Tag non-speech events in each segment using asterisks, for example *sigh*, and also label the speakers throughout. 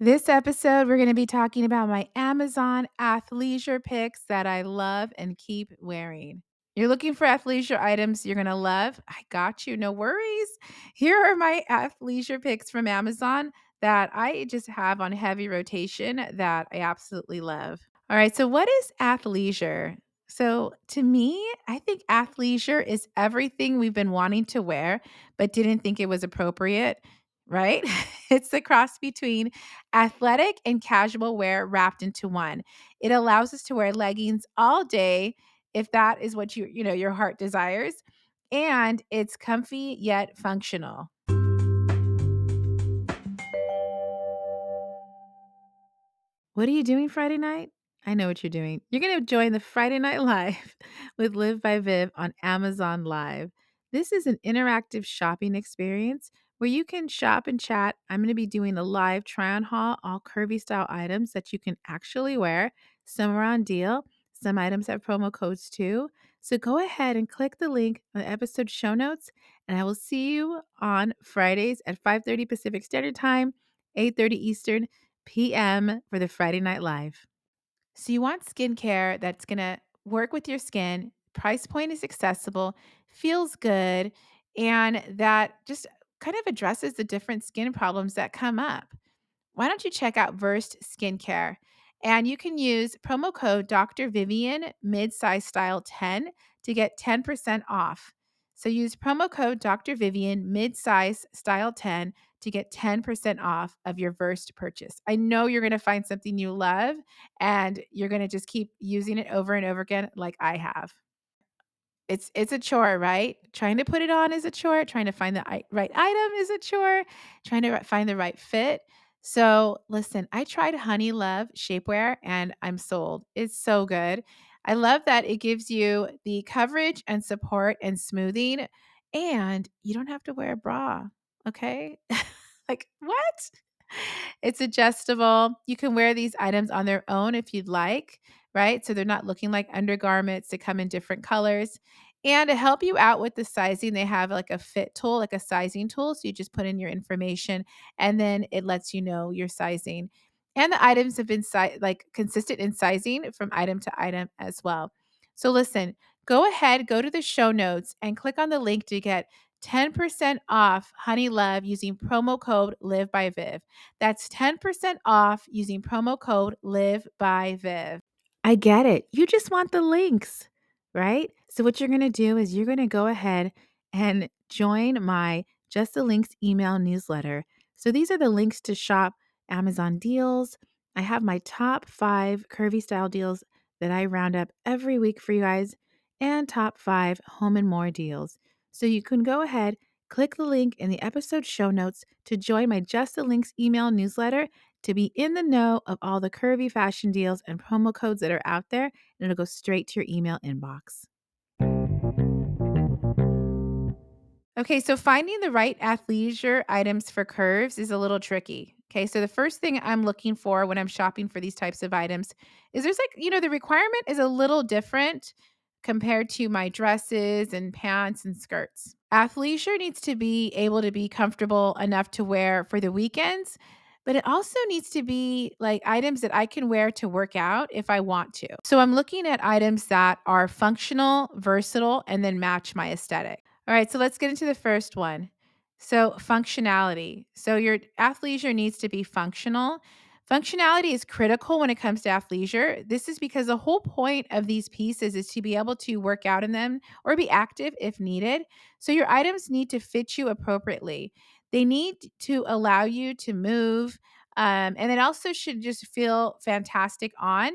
Speaker 1: This episode, we're going to be talking about my Amazon athleisure picks that I love and keep wearing. You're looking for athleisure items you're going to love? I got you. No worries. Here are my athleisure picks from Amazon that I just have on heavy rotation that I absolutely love. All right. So, what is athleisure? So, to me, I think athleisure is everything we've been wanting to wear, but didn't think it was appropriate right? *laughs* It's the cross between athletic and casual wear wrapped into one. It allows us to wear leggings all day if that is what you, you know, your heart desires, and it's comfy yet functional. What are you doing Friday night? I know what you're doing. You're going to join the Friday Night Live *laughs* with Liv by Viv on Amazon Live. This is an interactive shopping experience where you can shop and chat. I'm going to be doing a live try on haul, all curvy style items that you can actually wear. Some are on deal, some items have promo codes too. So go ahead and click the link on the episode show notes, and I will see you on Fridays at 5:30 Pacific Standard Time, 8:30 Eastern p.m. for the Friday Night Live. So you want skincare that's going to work with your skin, price point is accessible, feels good, and that just kind of addresses the different skin problems that come up. Why don't you check out Versed Skincare? And you can use promo code Dr. Vivian Midsize Style 10 to get 10% off. So use promo code Dr. Vivian Midsize Style 10 to get 10% off of your Versed purchase. I know you're going to find something you love and you're going to just keep using it over and over again like I have it's it's a chore, right? Trying to put it on is a chore. Trying to find the right item is a chore. Trying to find the right fit. So listen, I tried HoneyLove shapewear and I'm sold. It's so good. I love that it gives you the coverage and support and smoothing, and you don't have to wear a bra. Okay, *laughs* like what? It's adjustable. You can wear these items on their own if you'd like right? So they're not looking like undergarments. They come in different colors. And to help you out with the sizing, they have like a fit tool, like a sizing tool. So you just put in your information and then it lets you know your sizing. And the items have been si- like consistent in sizing from item to item as well. So listen, go ahead, go to the show notes and click on the link to get 10% off HoneyLove using promo code Liv by Viv. That's 10% off using promo code Liv by Viv. I get it. You just want the links, right? So, what you're going to do is you're going to go ahead and join my Just the Links email newsletter. So, these are the links to shop Amazon deals. I have my top five curvy style deals that I round up every week for you guys, and top five home and more deals. So, you can go ahead, click the link in the episode show notes to join my Just the Links email newsletter to be in the know of all the curvy fashion deals and promo codes that are out there, and it'll go straight to your email inbox. Okay, so finding the right athleisure items for curves is a little tricky. Okay, so the first thing I'm looking for when I'm shopping for these types of items is there's like, you know, the requirement is a little different compared to my dresses and pants and skirts. Athleisure needs to be able to be comfortable enough to wear for the weekends, but it also needs to be like items that I can wear to work out if I want to. So I'm looking at items that are functional, versatile, and then match my aesthetic. All right, so let's get into the first one. So, functionality. So, your athleisure needs to be functional. Functionality is critical when it comes to athleisure. This is because the whole point of these pieces is to be able to work out in them or be active if needed. So, your items need to fit you appropriately. They need to allow you to move. Um, and it also should just feel fantastic on.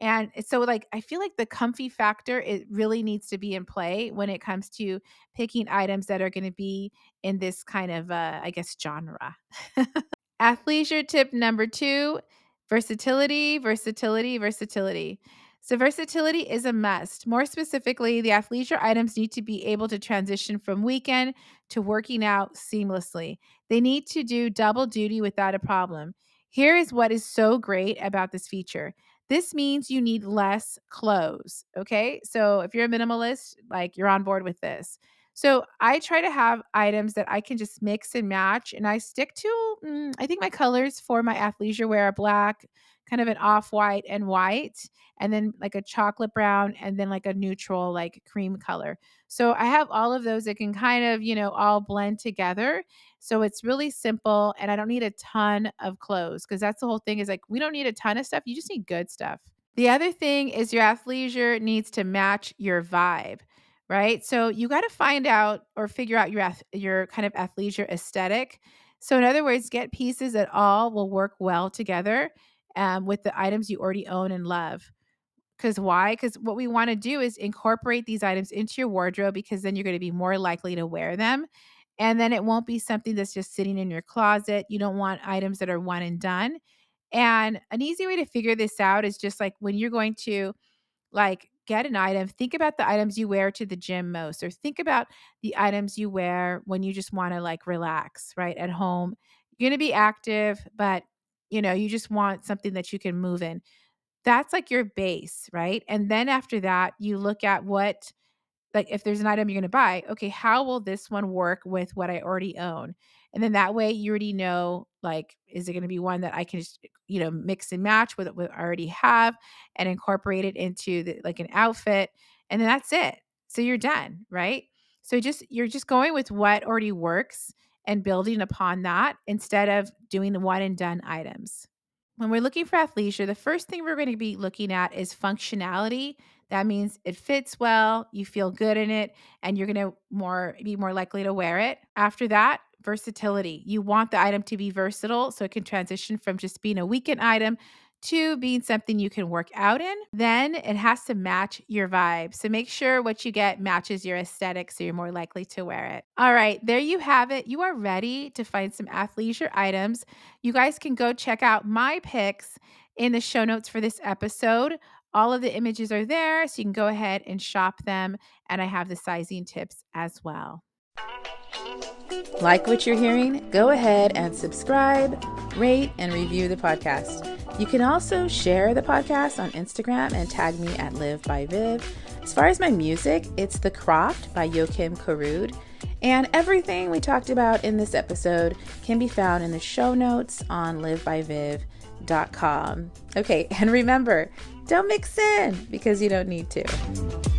Speaker 1: And so, like, I feel like the comfy factor it really needs to be in play when it comes to picking items that are going to be in this kind of, uh, I guess, genre. *laughs* Athleisure tip number two Versatility, versatility, versatility. So, versatility is a must. More specifically, the athleisure items need to be able to transition from weekend to working out seamlessly. They need to do double duty without a problem. Here is what is so great about this feature this means you need less clothes. Okay. So, if you're a minimalist, like you're on board with this. So, I try to have items that I can just mix and match, and I stick to, mm, I think my colors for my athleisure wear are black, kind of an off white, and white and then like a chocolate brown and then like a neutral like cream color. So I have all of those that can kind of, you know, all blend together. So it's really simple and I don't need a ton of clothes because that's the whole thing is like we don't need a ton of stuff. You just need good stuff. The other thing is your athleisure needs to match your vibe, right? So you got to find out or figure out your your kind of athleisure aesthetic. So in other words, get pieces that all will work well together um, with the items you already own and love. Because why? Because what we want to do is incorporate these items into your wardrobe because then you're going to be more likely to wear them. And then it won't be something that's just sitting in your closet. You don't want items that are one and done. And an easy way to figure this out is just like when you're going to like get an item, think about the items you wear to the gym most, or think about the items you wear when you just want to like relax, right? At home. You're going to be active, but you know, you just want something that you can move in that's like your base, right? And then after that, you look at what, like, if there's an item you're going to buy, okay, how will this one work with what I already own? And then that way you already know, like, is it going to be one that I can just, you know, mix and match with what I already have and incorporate it into the, like an outfit. And then that's it. So you're done, right? So just, you're just going with what already works and building upon that instead of doing the one and done items. When we're looking for athleisure, the first thing we're going to be looking at is functionality. That means it fits well, you feel good in it, and you're going to more be more likely to wear it. After that, versatility. You want the item to be versatile so it can transition from just being a weekend item to being something you can work out in, then it has to match your vibe. So make sure what you get matches your aesthetic so you're more likely to wear it. All right, there you have it. You are ready to find some athleisure items. You guys can go check out my picks in the show notes for this episode. All of the images are there, so you can go ahead and shop them. And I have the sizing tips as well. Like what you're hearing? Go ahead and subscribe, rate, and review the podcast. You can also share the podcast on Instagram and tag me at Liv by Viv. As far as my music, it's The Croft by Joakim Karud. And everything we talked about in this episode can be found in the show notes on livbyviv.com. Okay, and remember, don't mix in because you don't need to.